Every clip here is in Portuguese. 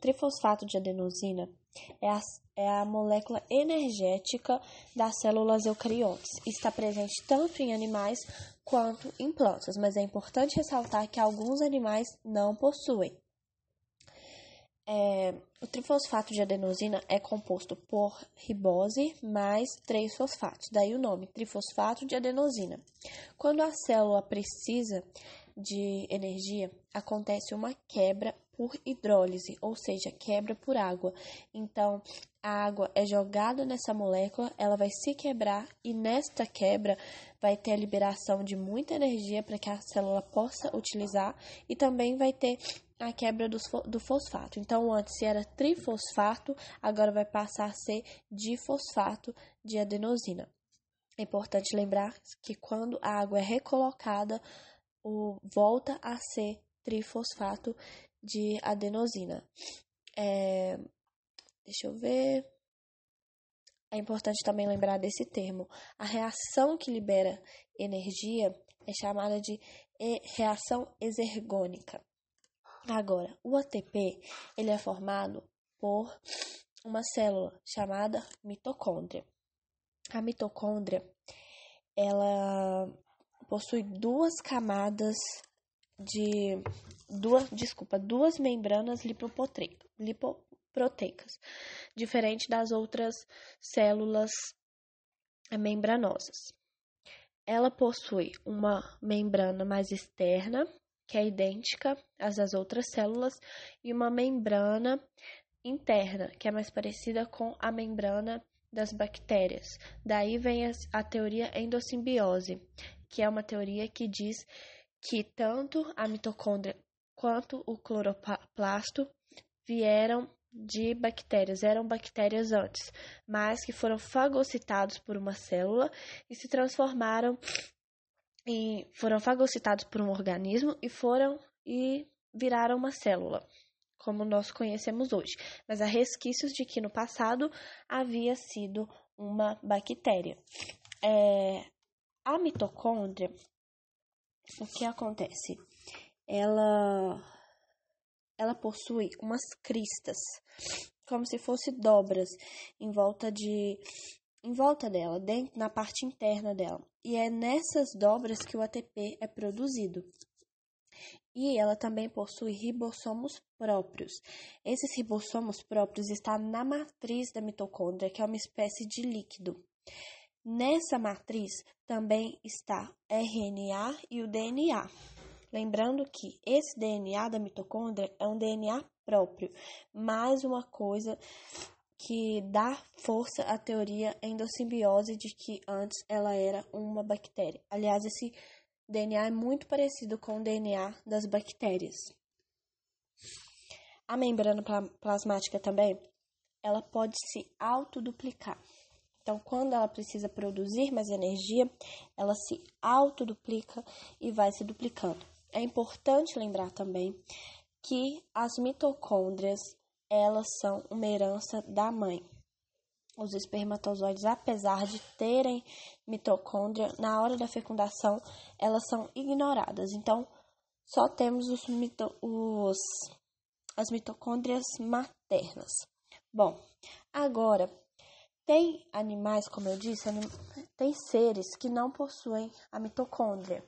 trifosfato de adenosina é a, é a molécula energética das células eucariotes. Está presente tanto em animais quanto em plantas, mas é importante ressaltar que alguns animais não possuem. É, o trifosfato de adenosina é composto por ribose mais três fosfatos, daí o nome trifosfato de adenosina. Quando a célula precisa de energia, acontece uma quebra por hidrólise, ou seja, quebra por água. Então, a água é jogada nessa molécula, ela vai se quebrar e nesta quebra vai ter a liberação de muita energia para que a célula possa utilizar e também vai ter a quebra do, do fosfato. Então, antes era trifosfato, agora vai passar a ser difosfato de adenosina. É importante lembrar que quando a água é recolocada, o, volta a ser trifosfato de adenosina. É, deixa eu ver. É importante também lembrar desse termo. A reação que libera energia é chamada de reação exergônica. Agora, o ATP ele é formado por uma célula chamada mitocôndria. A mitocôndria ela possui duas camadas de duas, desculpa, duas membranas lipoproteicas, diferente das outras células membranosas. Ela possui uma membrana mais externa, que é idêntica às das outras células, e uma membrana interna, que é mais parecida com a membrana das bactérias. Daí vem a, teoria endossimbiose, que é uma teoria que diz que tanto a mitocôndria quanto o cloroplasto vieram de bactérias, eram bactérias antes, mas que foram fagocitados por uma célula e se transformaram em foram fagocitados por um organismo e foram e viraram uma célula, como nós conhecemos hoje. Mas há resquícios de que no passado havia sido uma bactéria. É, a mitocôndria o que acontece? Ela ela possui umas cristas, como se fosse dobras em volta de em volta dela, dentro, na parte interna dela. E é nessas dobras que o ATP é produzido. E ela também possui ribossomos próprios. Esses ribossomos próprios estão na matriz da mitocôndria, que é uma espécie de líquido. Nessa matriz também está RNA e o DNA. Lembrando que esse DNA da mitocôndria é um DNA próprio, mais uma coisa que dá força à teoria endossimbiose de que antes ela era uma bactéria. Aliás, esse DNA é muito parecido com o DNA das bactérias. A membrana plasmática também, ela pode se autoduplicar. Então, quando ela precisa produzir mais energia, ela se autoduplica e vai se duplicando. É importante lembrar também que as mitocôndrias, elas são uma herança da mãe. Os espermatozoides, apesar de terem mitocôndria, na hora da fecundação, elas são ignoradas. Então, só temos os, mito, os as mitocôndrias maternas. Bom, agora tem animais, como eu disse, tem seres que não possuem a mitocôndria.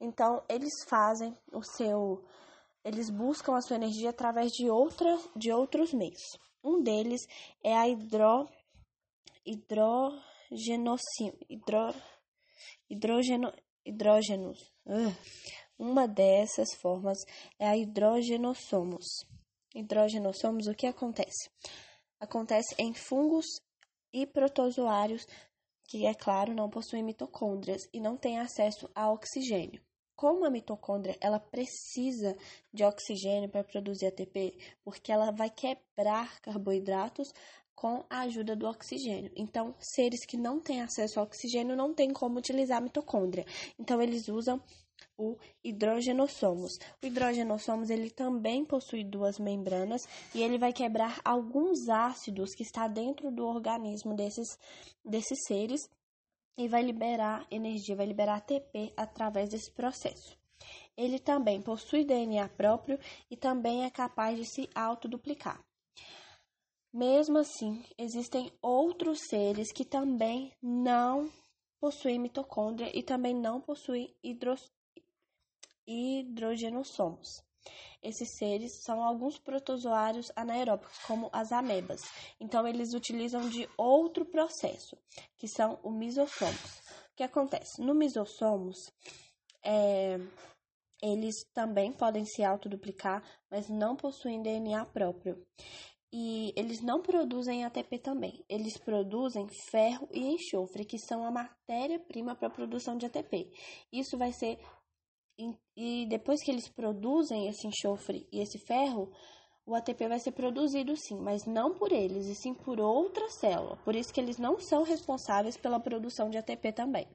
Então, eles fazem o seu. Eles buscam a sua energia através de, outra, de outros meios. Um deles é a hidro, hidrogenocim, hidro, hidrogeno, hidrógenos. Uh. Uma dessas formas é a hidrogenossomos. Hidrogenossomos, o que acontece? Acontece em fungos e protozoários que, é claro, não possuem mitocôndrias e não têm acesso a oxigênio. Como a mitocôndria ela precisa de oxigênio para produzir ATP, porque ela vai quebrar carboidratos com a ajuda do oxigênio. Então, seres que não têm acesso ao oxigênio não têm como utilizar a mitocôndria. Então, eles usam o hidrogenossomos. O hidrogenossomos ele também possui duas membranas e ele vai quebrar alguns ácidos que está dentro do organismo desses, desses seres e vai liberar energia, vai liberar ATP através desse processo. ele também possui DNA próprio e também é capaz de se autoduplicar. Mesmo assim, existem outros seres que também não possuem mitocôndria e também não possuem hidro... hidrogenossomos. Esses seres são alguns protozoários anaeróbicos, como as amebas. Então, eles utilizam de outro processo, que são os misossomos. O que acontece? No misossomos, é, eles também podem se autoduplicar, mas não possuem DNA próprio. E eles não produzem ATP também. Eles produzem ferro e enxofre, que são a matéria-prima para a produção de ATP. Isso vai ser e depois que eles produzem esse enxofre e esse ferro, o ATP vai ser produzido sim, mas não por eles, e sim por outra célula. Por isso que eles não são responsáveis pela produção de ATP também.